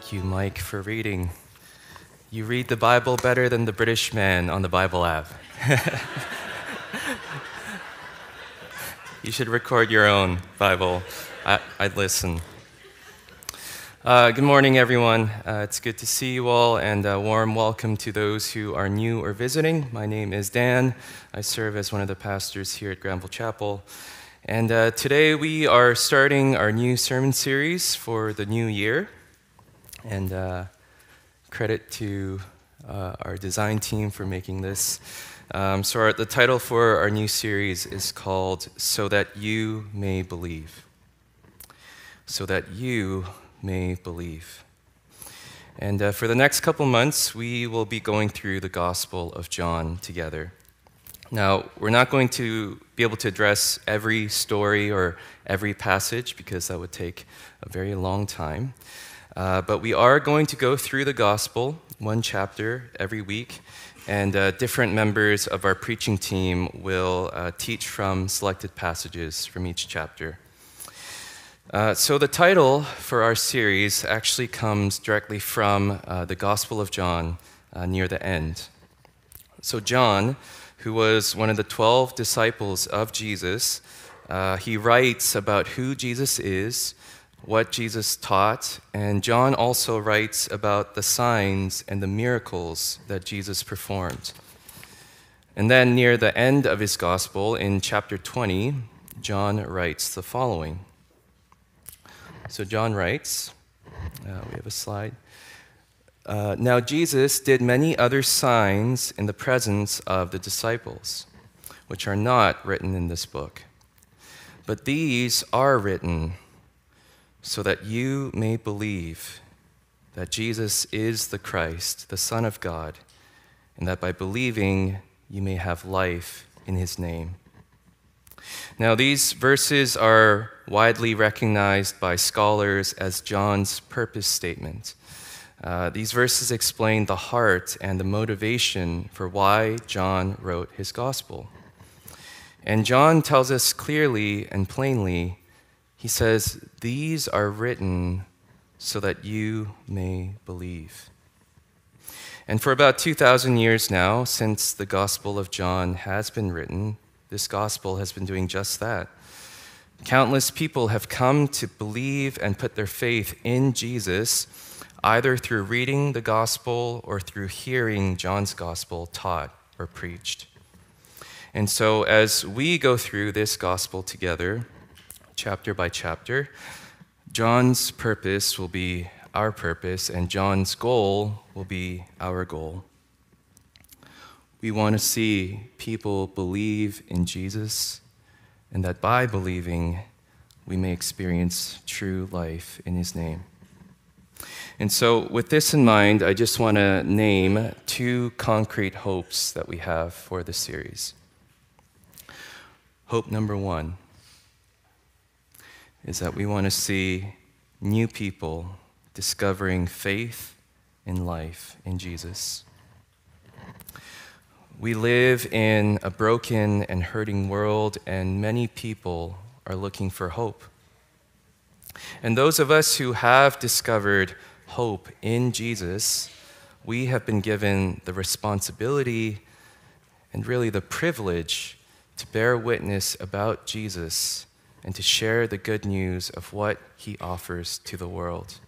Thank you, Mike, for reading. You read the Bible better than the British man on the Bible app. you should record your own Bible. I, would listen. Uh, good morning, everyone. Uh, it's good to see you all, and a warm welcome to those who are new or visiting. My name is Dan. I serve as one of the pastors here at Granville Chapel. And uh, today we are starting our new sermon series for the new year. And uh, credit to uh, our design team for making this. Um, so, our, the title for our new series is called So That You May Believe. So That You May Believe. And uh, for the next couple months, we will be going through the Gospel of John together. Now, we're not going to be able to address every story or every passage because that would take a very long time. Uh, but we are going to go through the gospel, one chapter every week, and uh, different members of our preaching team will uh, teach from selected passages from each chapter. Uh, so, the title for our series actually comes directly from uh, the Gospel of John near the end. So, John, who was one of the 12 disciples of Jesus, he writes about who Jesus is what Jesus taught, and John also writes about the signs and the miracles that Jesus performed. And then, near the end of his gospel, in chapter 20, John writes the following. So, John writes, uh, we have a slide. Uh, now, Jesus did many other signs in the presence of the disciples, which are not written in this book. But these are written so that you may believe that Jesus is the Christ, the Son of God, and that by believing you may have life in his name. Now, these verses are widely recognized by scholars as John's purpose statement. Uh, these verses explain the heart and the motivation for why John wrote his gospel. And John tells us clearly and plainly he says, These are written so that you may believe. And for about 2,000 years now, since the Gospel of John has been written, this Gospel has been doing just that. Countless people have come to believe and put their faith in Jesus, either through reading the Gospel or through hearing John's Gospel taught or preached. And so, as we go through this Gospel together, chapter by chapter. John's purpose will be our purpose, and John's goal will be our goal. We want to see people believe in Jesus, and that by believing, we may experience true life in his name. And so, with this in mind, I just want to name two concrete hopes that we have for this series. Hope number one is that we want to see new people discovering faith in life in Jesus. We live in a broken and hurting world, and many people are looking for hope. And those of us who have discovered hope in Jesus, we have been given the responsibility and really the privilege to bear witness about Jesus and to share the good news of what he offers to the world.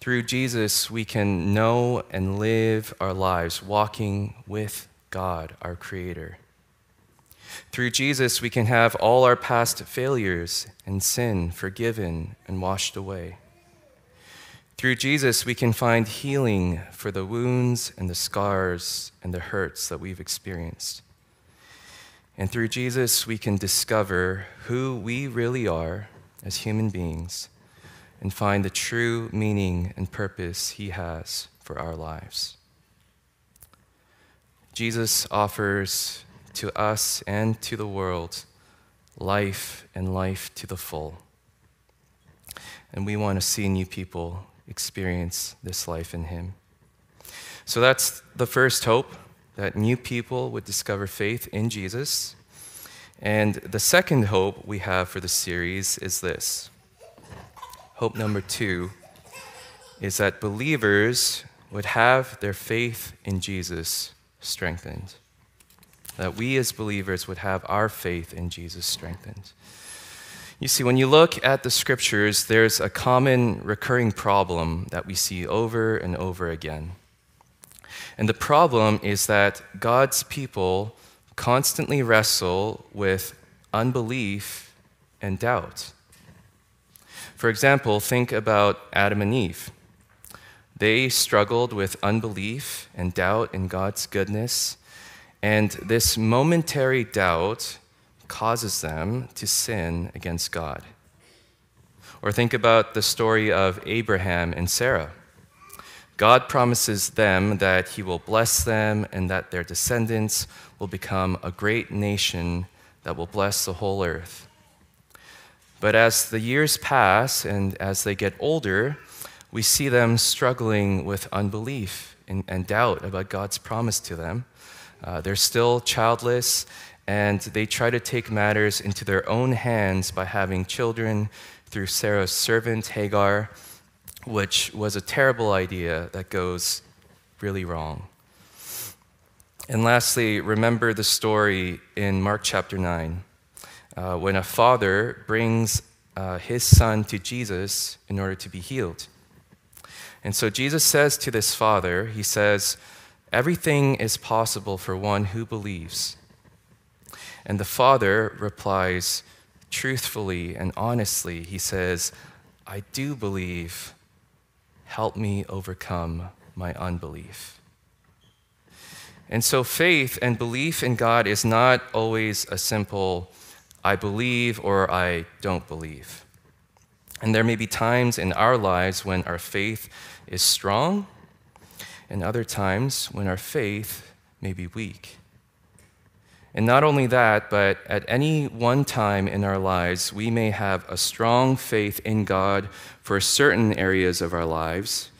Through Jesus, we can know and live our lives walking with God, our Creator. Through Jesus, we can have all our past failures and sin forgiven and washed away. Through Jesus, we can find healing for the wounds and the scars and the hurts that we've experienced. And through Jesus, we can discover who we really are as human beings and find the true meaning and purpose He has for our lives. Jesus offers to us and to the world life and life to the full. And we want to see new people experience this life in Him. So that's the first hope that new people would discover faith in Jesus. And the second hope we have for the series is this hope number two is that believers would have their faith in Jesus strengthened. That we as believers would have our faith in Jesus strengthened. You see, when you look at the scriptures, there's a common recurring problem that we see over and over again. And the problem is that God's people constantly wrestle with unbelief and doubt. For example, think about Adam and Eve. They struggled with unbelief and doubt in God's goodness, and this momentary doubt causes them to sin against God. Or think about the story of Abraham and Sarah. God promises them that he will bless them and that their descendants will become a great nation that will bless the whole earth. But as the years pass and as they get older, we see them struggling with unbelief and, and doubt about God's promise to them. Uh, they're still childless and they try to take matters into their own hands by having children through Sarah's servant Hagar, which was a terrible idea that goes really wrong. And lastly, remember the story in Mark chapter 9 uh, when a father brings uh, his son to Jesus in order to be healed. And so Jesus says to this father, He says, Everything is possible for one who believes. And the father replies truthfully and honestly. He says, I do believe. Help me overcome my unbelief. And so faith and belief in God is not always a simple, I believe or I don't believe. And there may be times in our lives when our faith is strong, and other times when our faith may be weak. And not only that, but at any one time in our lives, we may have a strong faith in God for certain areas of our lives,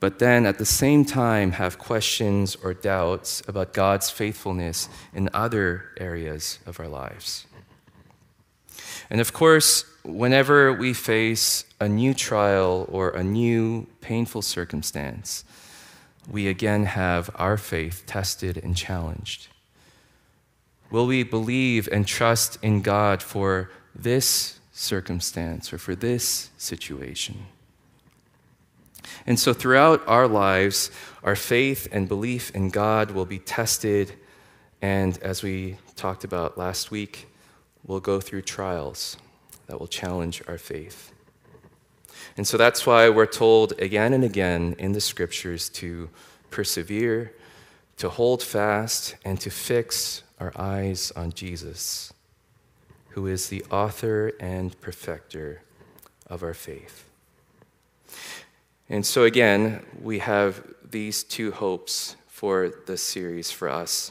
but then at the same time have questions or doubts about God's faithfulness in other areas of our lives. And of course, whenever we face a new trial or a new painful circumstance, we again have our faith tested and challenged. Will we believe and trust in God for this circumstance or for this situation? And so, throughout our lives, our faith and belief in God will be tested. And as we talked about last week, we'll go through trials that will challenge our faith. And so that's why we're told again and again in the scriptures to persevere, to hold fast, and to fix our eyes on Jesus, who is the author and perfecter of our faith. And so, again, we have these two hopes for the series for us.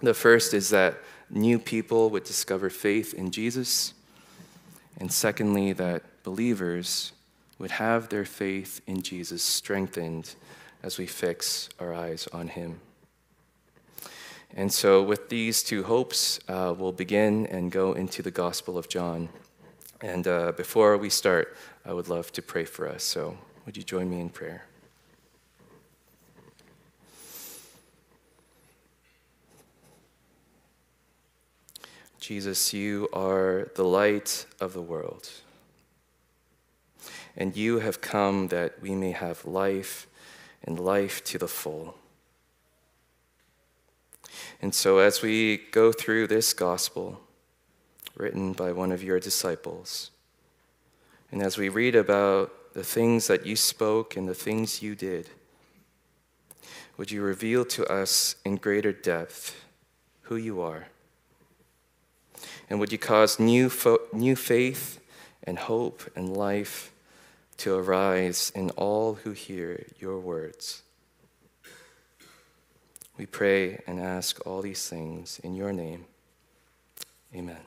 The first is that new people would discover faith in Jesus. And secondly, that believers would have their faith in Jesus strengthened as we fix our eyes on him. And so, with these two hopes, uh, we'll begin and go into the Gospel of John. And uh, before we start, I would love to pray for us. So, would you join me in prayer? Jesus, you are the light of the world. And you have come that we may have life and life to the full. And so, as we go through this gospel written by one of your disciples, and as we read about the things that you spoke and the things you did, would you reveal to us in greater depth who you are? And would you cause new, fo- new faith and hope and life to arise in all who hear your words? We pray and ask all these things in your name. Amen.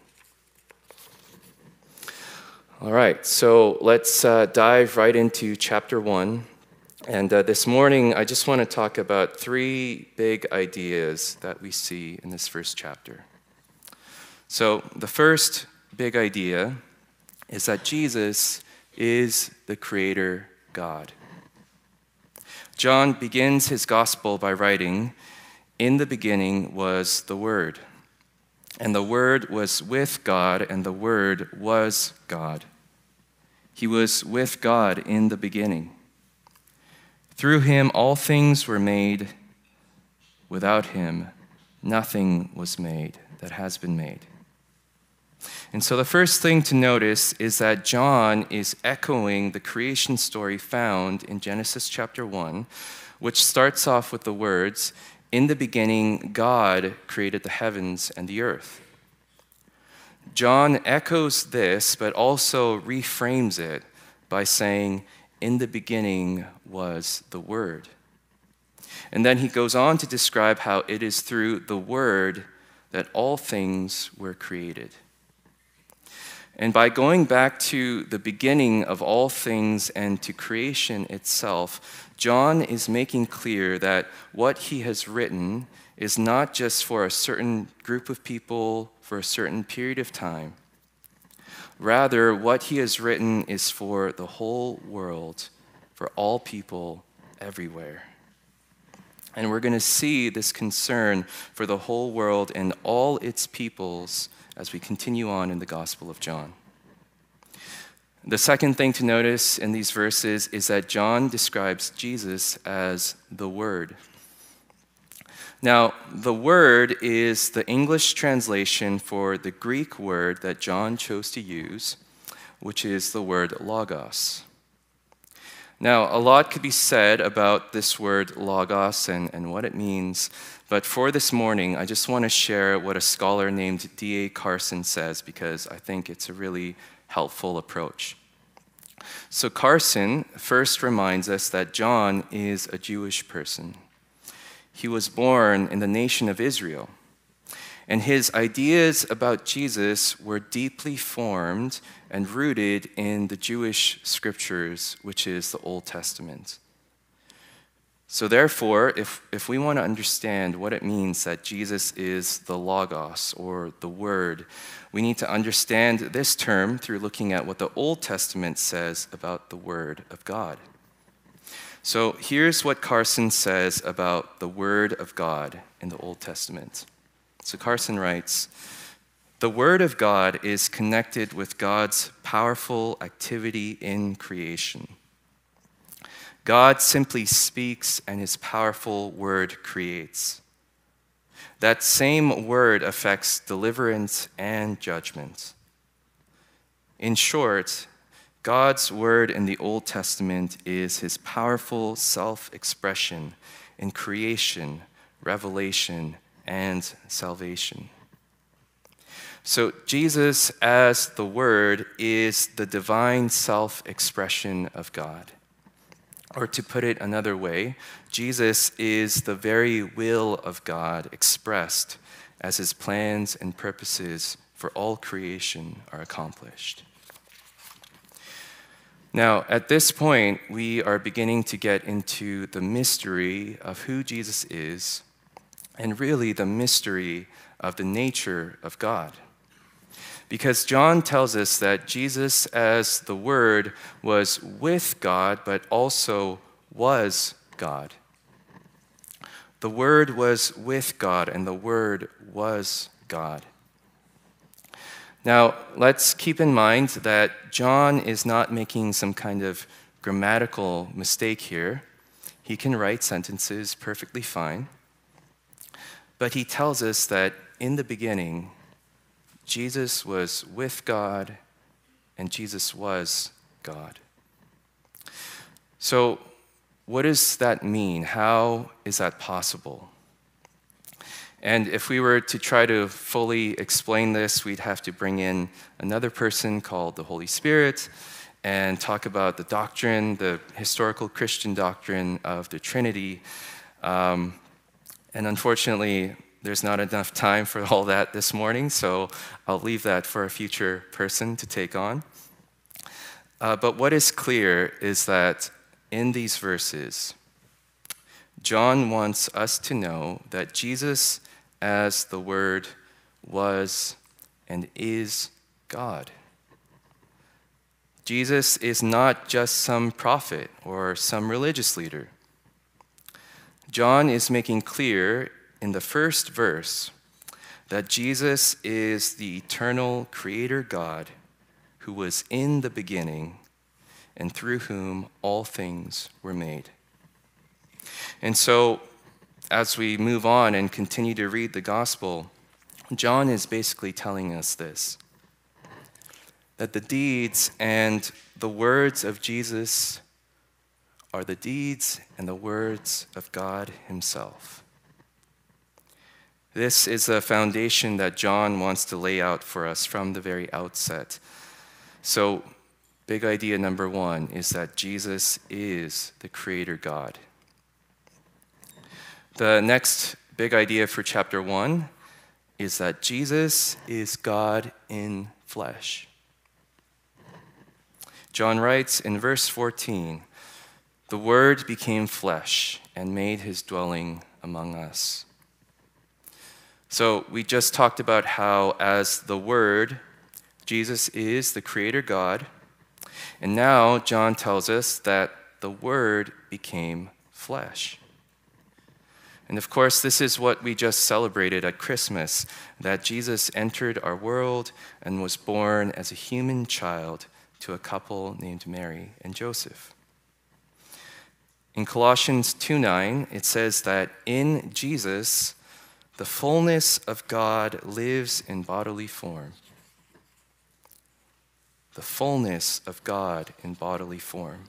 All right, so let's uh, dive right into chapter one. And uh, this morning, I just want to talk about three big ideas that we see in this first chapter. So, the first big idea is that Jesus is the Creator God. John begins his gospel by writing, In the beginning was the Word, and the Word was with God, and the Word was God. He was with God in the beginning. Through him all things were made. Without him, nothing was made that has been made. And so the first thing to notice is that John is echoing the creation story found in Genesis chapter 1, which starts off with the words, In the beginning, God created the heavens and the earth. John echoes this, but also reframes it by saying, In the beginning was the Word. And then he goes on to describe how it is through the Word that all things were created. And by going back to the beginning of all things and to creation itself, John is making clear that what he has written is not just for a certain group of people for a certain period of time. Rather, what he has written is for the whole world, for all people everywhere. And we're going to see this concern for the whole world and all its peoples as we continue on in the Gospel of John. The second thing to notice in these verses is that John describes Jesus as the Word. Now, the Word is the English translation for the Greek word that John chose to use, which is the word logos. Now, a lot could be said about this word logos and, and what it means, but for this morning, I just want to share what a scholar named D.A. Carson says because I think it's a really helpful approach. So, Carson first reminds us that John is a Jewish person. He was born in the nation of Israel, and his ideas about Jesus were deeply formed and rooted in the Jewish scriptures, which is the Old Testament. So, therefore, if, if we want to understand what it means that Jesus is the Logos or the Word, we need to understand this term through looking at what the Old Testament says about the Word of God. So, here's what Carson says about the Word of God in the Old Testament. So, Carson writes, the Word of God is connected with God's powerful activity in creation. God simply speaks, and his powerful word creates. That same word affects deliverance and judgment. In short, God's word in the Old Testament is his powerful self expression in creation, revelation, and salvation. So, Jesus, as the Word, is the divine self expression of God. Or to put it another way, Jesus is the very will of God expressed as his plans and purposes for all creation are accomplished. Now, at this point, we are beginning to get into the mystery of who Jesus is and really the mystery of the nature of God. Because John tells us that Jesus, as the Word, was with God, but also was God. The Word was with God, and the Word was God. Now, let's keep in mind that John is not making some kind of grammatical mistake here. He can write sentences perfectly fine. But he tells us that in the beginning, Jesus was with God and Jesus was God. So, what does that mean? How is that possible? And if we were to try to fully explain this, we'd have to bring in another person called the Holy Spirit and talk about the doctrine, the historical Christian doctrine of the Trinity. Um, and unfortunately, there's not enough time for all that this morning, so I'll leave that for a future person to take on. Uh, but what is clear is that in these verses, John wants us to know that Jesus, as the Word, was and is God. Jesus is not just some prophet or some religious leader. John is making clear in the first verse that Jesus is the eternal creator God who was in the beginning and through whom all things were made. And so, as we move on and continue to read the gospel, John is basically telling us this that the deeds and the words of Jesus are the deeds and the words of God Himself. This is a foundation that John wants to lay out for us from the very outset. So, big idea number one is that Jesus is the Creator God. The next big idea for chapter one is that Jesus is God in flesh. John writes in verse 14 The Word became flesh and made his dwelling among us. So, we just talked about how, as the Word, Jesus is the Creator God. And now, John tells us that the Word became flesh. And of course, this is what we just celebrated at Christmas that Jesus entered our world and was born as a human child to a couple named Mary and Joseph. In Colossians 2:9, it says that in Jesus, the fullness of God lives in bodily form. The fullness of God in bodily form.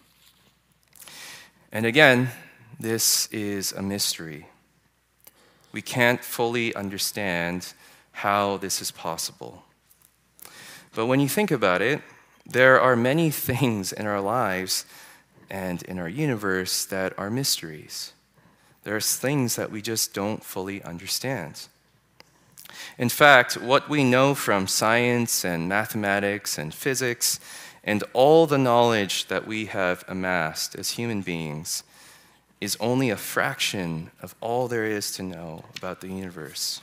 And again, this is a mystery. We can't fully understand how this is possible. But when you think about it, there are many things in our lives and in our universe that are mysteries. There's things that we just don't fully understand. In fact, what we know from science and mathematics and physics and all the knowledge that we have amassed as human beings is only a fraction of all there is to know about the universe.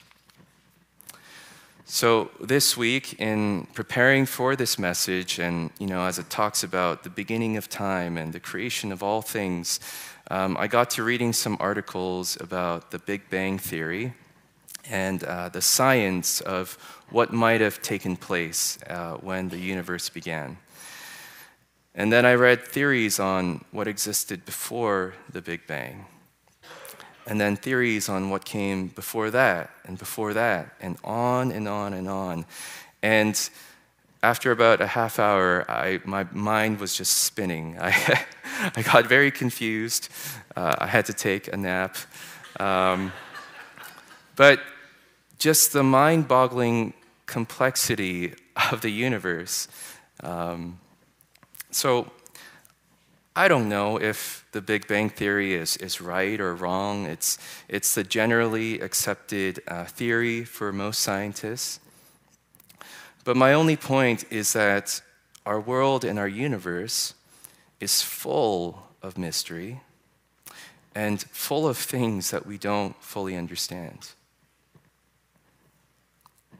So this week, in preparing for this message, and you know, as it talks about the beginning of time and the creation of all things, um, I got to reading some articles about the Big Bang Theory and uh, the science of what might have taken place uh, when the universe began. And then I read theories on what existed before the Big Bang and then theories on what came before that and before that, and on and on and on. And after about a half hour, I, my mind was just spinning. I, I got very confused. Uh, I had to take a nap. Um, but just the mind boggling complexity of the universe. Um, so I don't know if the Big Bang Theory is, is right or wrong. It's, it's the generally accepted uh, theory for most scientists. But my only point is that our world and our universe is full of mystery and full of things that we don't fully understand.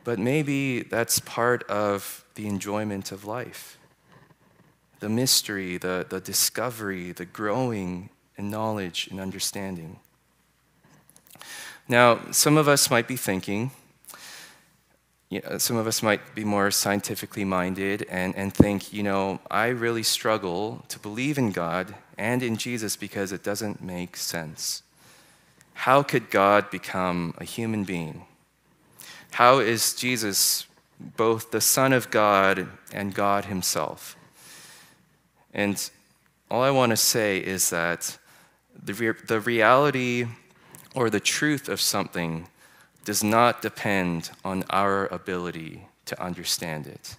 But maybe that's part of the enjoyment of life the mystery, the, the discovery, the growing in knowledge and understanding. Now, some of us might be thinking, you know, some of us might be more scientifically minded and, and think, you know, I really struggle to believe in God and in Jesus because it doesn't make sense. How could God become a human being? How is Jesus both the Son of God and God Himself? And all I want to say is that the, re- the reality or the truth of something does not depend on our ability to understand it.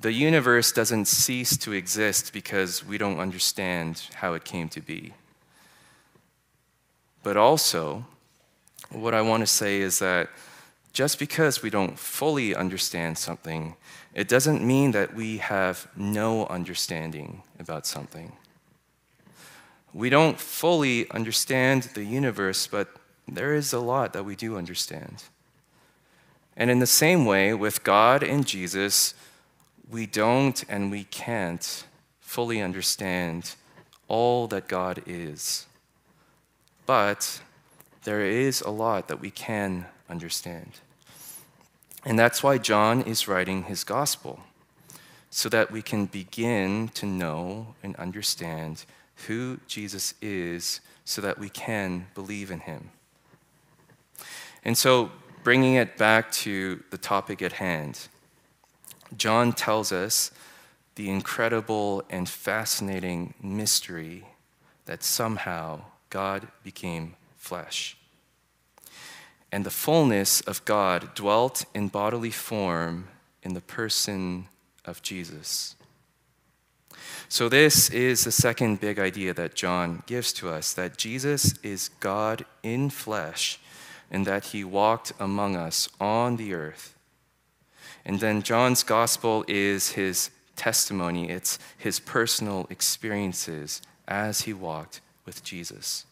The universe doesn't cease to exist because we don't understand how it came to be. But also, what I want to say is that just because we don't fully understand something it doesn't mean that we have no understanding about something. We don't fully understand the universe, but there is a lot that we do understand. And in the same way, with God and Jesus, we don't and we can't fully understand all that God is. but there is a lot that we can understand. And that's why John is writing his gospel, so that we can begin to know and understand who Jesus is, so that we can believe in him. And so, bringing it back to the topic at hand, John tells us the incredible and fascinating mystery that somehow God became flesh. And the fullness of God dwelt in bodily form in the person of Jesus. So, this is the second big idea that John gives to us that Jesus is God in flesh and that he walked among us on the earth. And then John's gospel is his testimony, it's his personal experiences as he walked with Jesus.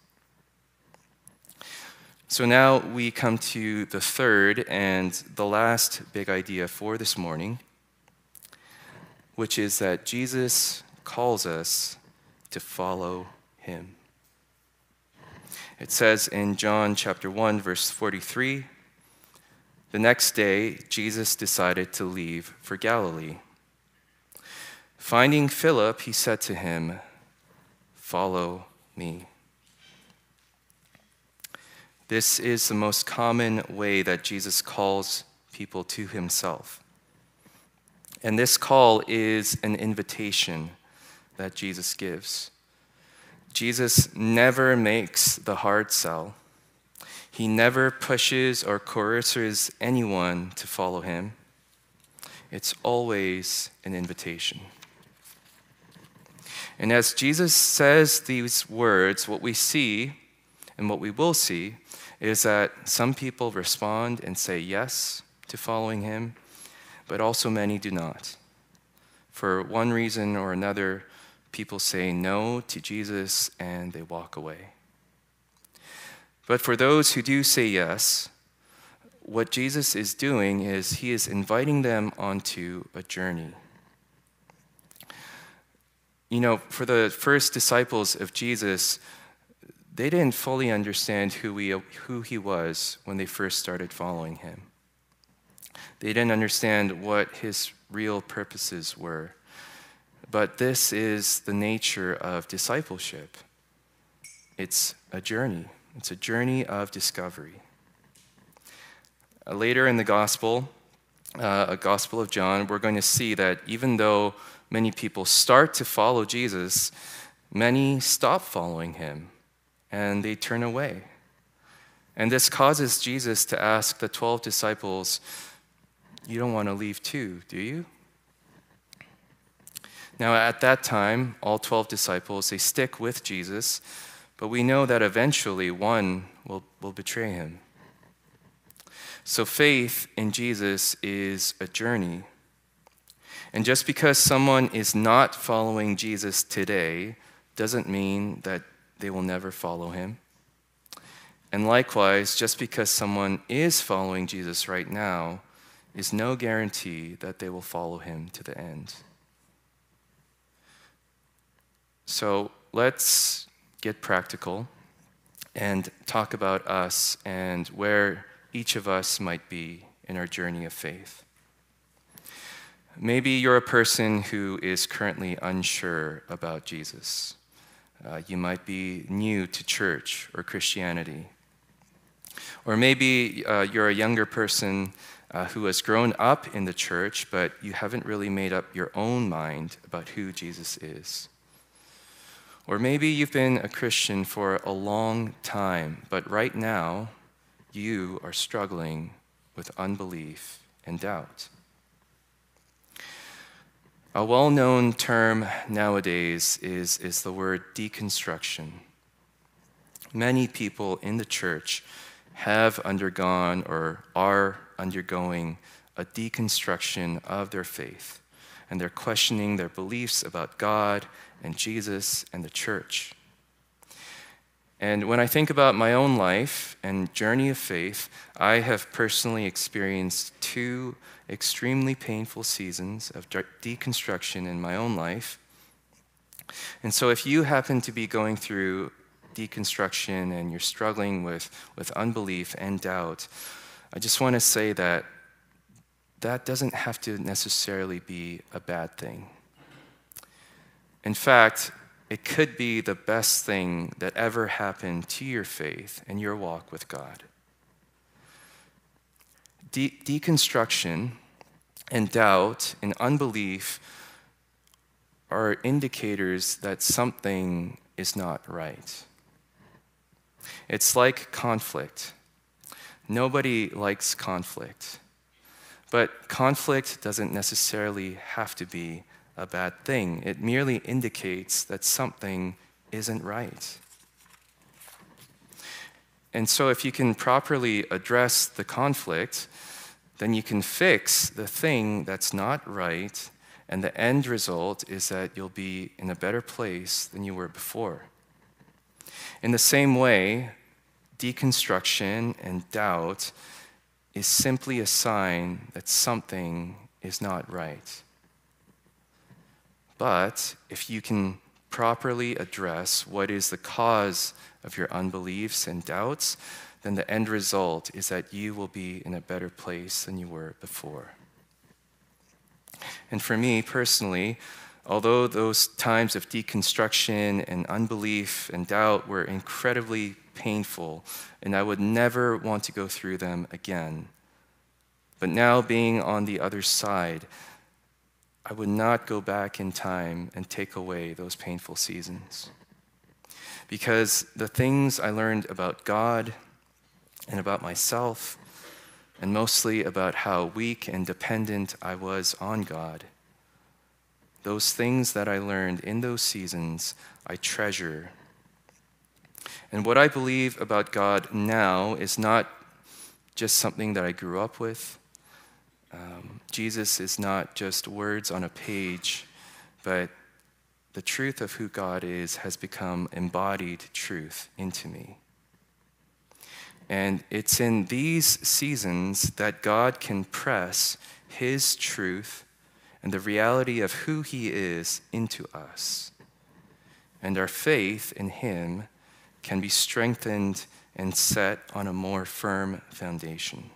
So now we come to the third and the last big idea for this morning, which is that Jesus calls us to follow him. It says in John chapter 1 verse 43, the next day Jesus decided to leave for Galilee. Finding Philip, he said to him, "Follow me." This is the most common way that Jesus calls people to himself. And this call is an invitation that Jesus gives. Jesus never makes the hard sell. He never pushes or coerces anyone to follow him. It's always an invitation. And as Jesus says these words, what we see and what we will see is that some people respond and say yes to following him, but also many do not. For one reason or another, people say no to Jesus and they walk away. But for those who do say yes, what Jesus is doing is he is inviting them onto a journey. You know, for the first disciples of Jesus, they didn't fully understand who, we, who he was when they first started following him. They didn't understand what his real purposes were. But this is the nature of discipleship it's a journey, it's a journey of discovery. Uh, later in the gospel, uh, a gospel of John, we're going to see that even though many people start to follow Jesus, many stop following him and they turn away. And this causes Jesus to ask the 12 disciples, You don't want to leave too, do you? Now, at that time, all 12 disciples, they stick with Jesus, but we know that eventually one will, will betray him. So, faith in Jesus is a journey. And just because someone is not following Jesus today doesn't mean that they will never follow him. And likewise, just because someone is following Jesus right now is no guarantee that they will follow him to the end. So let's get practical and talk about us and where each of us might be in our journey of faith. Maybe you're a person who is currently unsure about Jesus. Uh, you might be new to church or Christianity. Or maybe uh, you're a younger person uh, who has grown up in the church, but you haven't really made up your own mind about who Jesus is. Or maybe you've been a Christian for a long time, but right now you are struggling with unbelief and doubt. A well known term nowadays is, is the word deconstruction. Many people in the church have undergone or are undergoing a deconstruction of their faith, and they're questioning their beliefs about God and Jesus and the church. And when I think about my own life and journey of faith, I have personally experienced two extremely painful seasons of deconstruction in my own life. And so, if you happen to be going through deconstruction and you're struggling with, with unbelief and doubt, I just want to say that that doesn't have to necessarily be a bad thing. In fact, it could be the best thing that ever happened to your faith and your walk with God. De- deconstruction and doubt and unbelief are indicators that something is not right. It's like conflict. Nobody likes conflict. But conflict doesn't necessarily have to be a bad thing, it merely indicates that something isn't right. And so, if you can properly address the conflict, then you can fix the thing that's not right, and the end result is that you'll be in a better place than you were before. In the same way, deconstruction and doubt is simply a sign that something is not right. But if you can properly address what is the cause of your unbeliefs and doubts, then the end result is that you will be in a better place than you were before. And for me personally, although those times of deconstruction and unbelief and doubt were incredibly painful, and I would never want to go through them again, but now being on the other side, I would not go back in time and take away those painful seasons. Because the things I learned about God and about myself, and mostly about how weak and dependent I was on God, those things that I learned in those seasons, I treasure. And what I believe about God now is not just something that I grew up with um, Jesus is not just words on a page, but the truth of who God is has become embodied truth into me. And it's in these seasons that God can press His truth and the reality of who He is into us. And our faith in Him can be strengthened and set on a more firm foundation.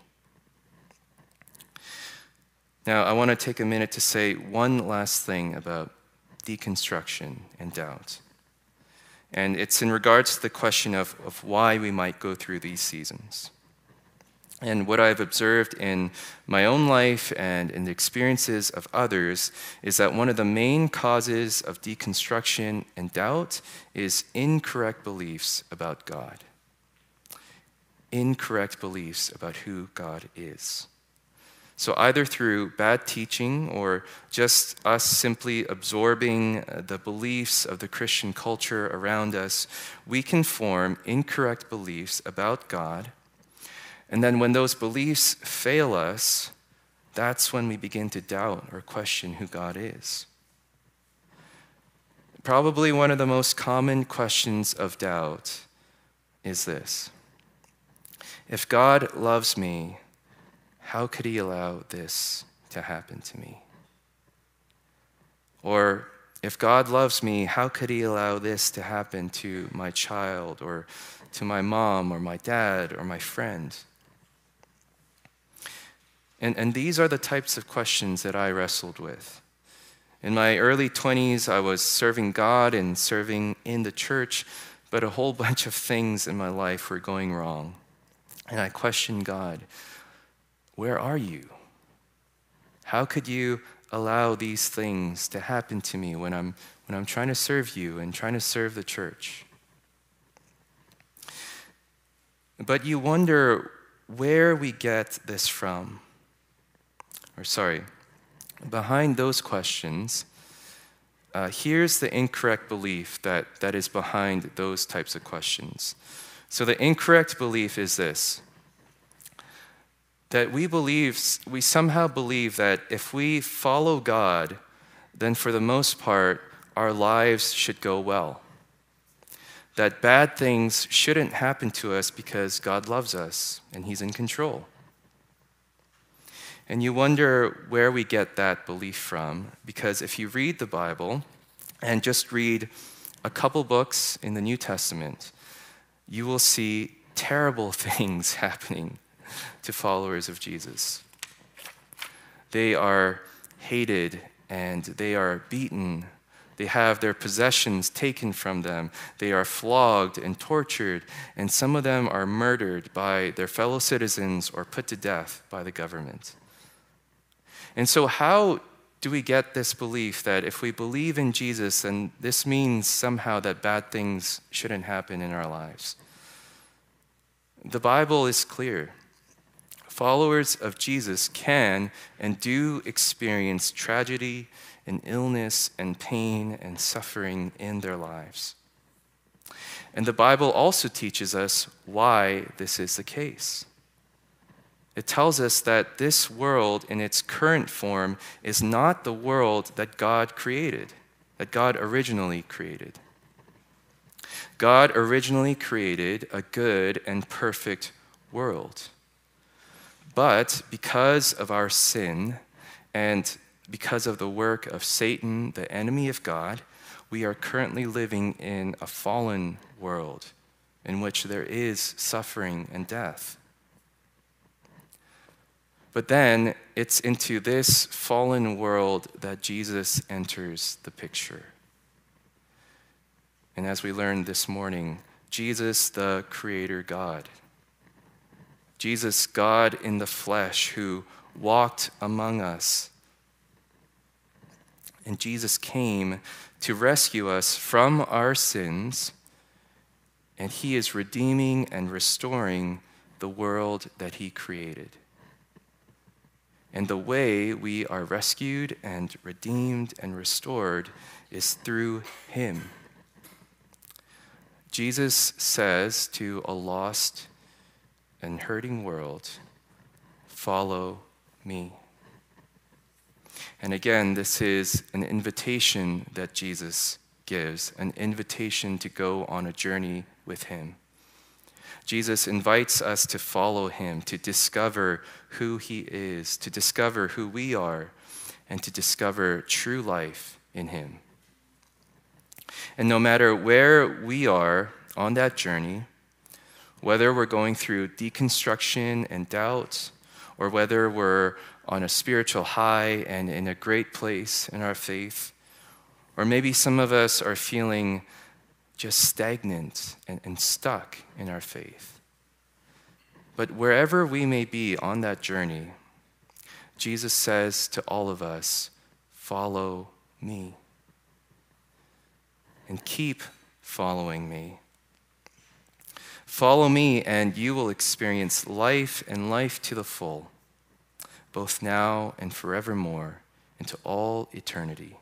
Now, I want to take a minute to say one last thing about deconstruction and doubt. And it's in regards to the question of, of why we might go through these seasons. And what I've observed in my own life and in the experiences of others is that one of the main causes of deconstruction and doubt is incorrect beliefs about God. Incorrect beliefs about who God is. So, either through bad teaching or just us simply absorbing uh, the beliefs of the Christian culture around us, we can form incorrect beliefs about God. And then, when those beliefs fail us, that's when we begin to doubt or question who God is. Probably one of the most common questions of doubt is this If God loves me, how could he allow this to happen to me? Or, if God loves me, how could he allow this to happen to my child or to my mom or my dad or my friend? And, and these are the types of questions that I wrestled with. In my early 20s, I was serving God and serving in the church, but a whole bunch of things in my life were going wrong. And I questioned God where are you? How could you allow these things to happen to me when I'm, when I'm trying to serve you and trying to serve the church? But you wonder where we get this from. Or, sorry, behind those questions, uh, here's the incorrect belief that, that is behind those types of questions. So, the incorrect belief is this that we believe, we somehow believe that if we follow God, then for the most part, our lives should go well. That bad things shouldn't happen to us because God loves us and He's in control. And you wonder where we get that belief from, because if you read the Bible and just read a couple books in the New Testament, you will see terrible things happening to followers of Jesus. They are hated and they are beaten. They have their possessions taken from them. They are flogged and tortured, and some of them are murdered by their fellow citizens or put to death by the government. And so, how do we get this belief that if we believe in Jesus, then this means somehow that bad things shouldn't happen in our lives? The Bible is clear. Followers of Jesus can and do experience tragedy and illness and pain and suffering in their lives. And the Bible also teaches us why this is the case. It tells us that this world in its current form is not the world that God created, that God originally created. God originally created a good and perfect world. But because of our sin and because of the work of Satan, the enemy of God, we are currently living in a fallen world in which there is suffering and death. But then it's into this fallen world that Jesus enters the picture. And as we learned this morning, Jesus, the Creator God, Jesus, God in the flesh, who walked among us and Jesus came to rescue us from our sins, and He is redeeming and restoring the world that He created. And the way we are rescued and redeemed and restored is through Him. Jesus says to a lost and hurting world, Follow me. And again, this is an invitation that Jesus gives, an invitation to go on a journey with him. Jesus invites us to follow him, to discover who he is, to discover who we are, and to discover true life in him. And no matter where we are on that journey, whether we're going through deconstruction and doubt, or whether we're on a spiritual high and in a great place in our faith. Or maybe some of us are feeling just stagnant and, and stuck in our faith. But wherever we may be on that journey, Jesus says to all of us, Follow me. And keep following me. Follow me, and you will experience life and life to the full both now and forevermore, into all eternity.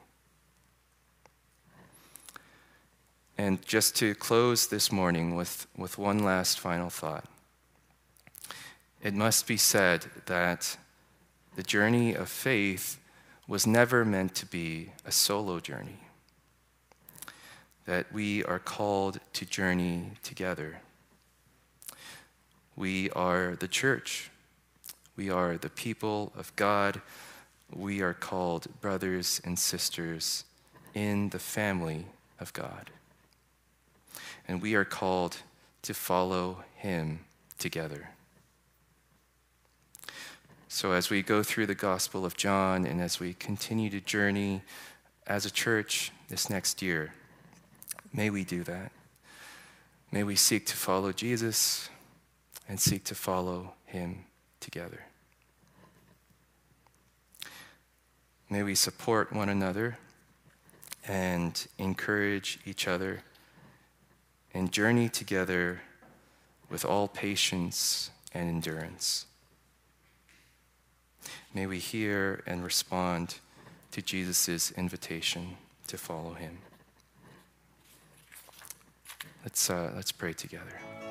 And just to close this morning with, with one last final thought, it must be said that the journey of faith was never meant to be a solo journey, that we are called to journey together. We are the church we are the people of God. We are called brothers and sisters in the family of God. And we are called to follow Him together. So, as we go through the Gospel of John and as we continue to journey as a church this next year, may we do that. May we seek to follow Jesus and seek to follow Him together. May we support one another and encourage each other and journey together with all patience and endurance. May we hear and respond to Jesus' invitation to follow him. Let's, uh, let's pray together.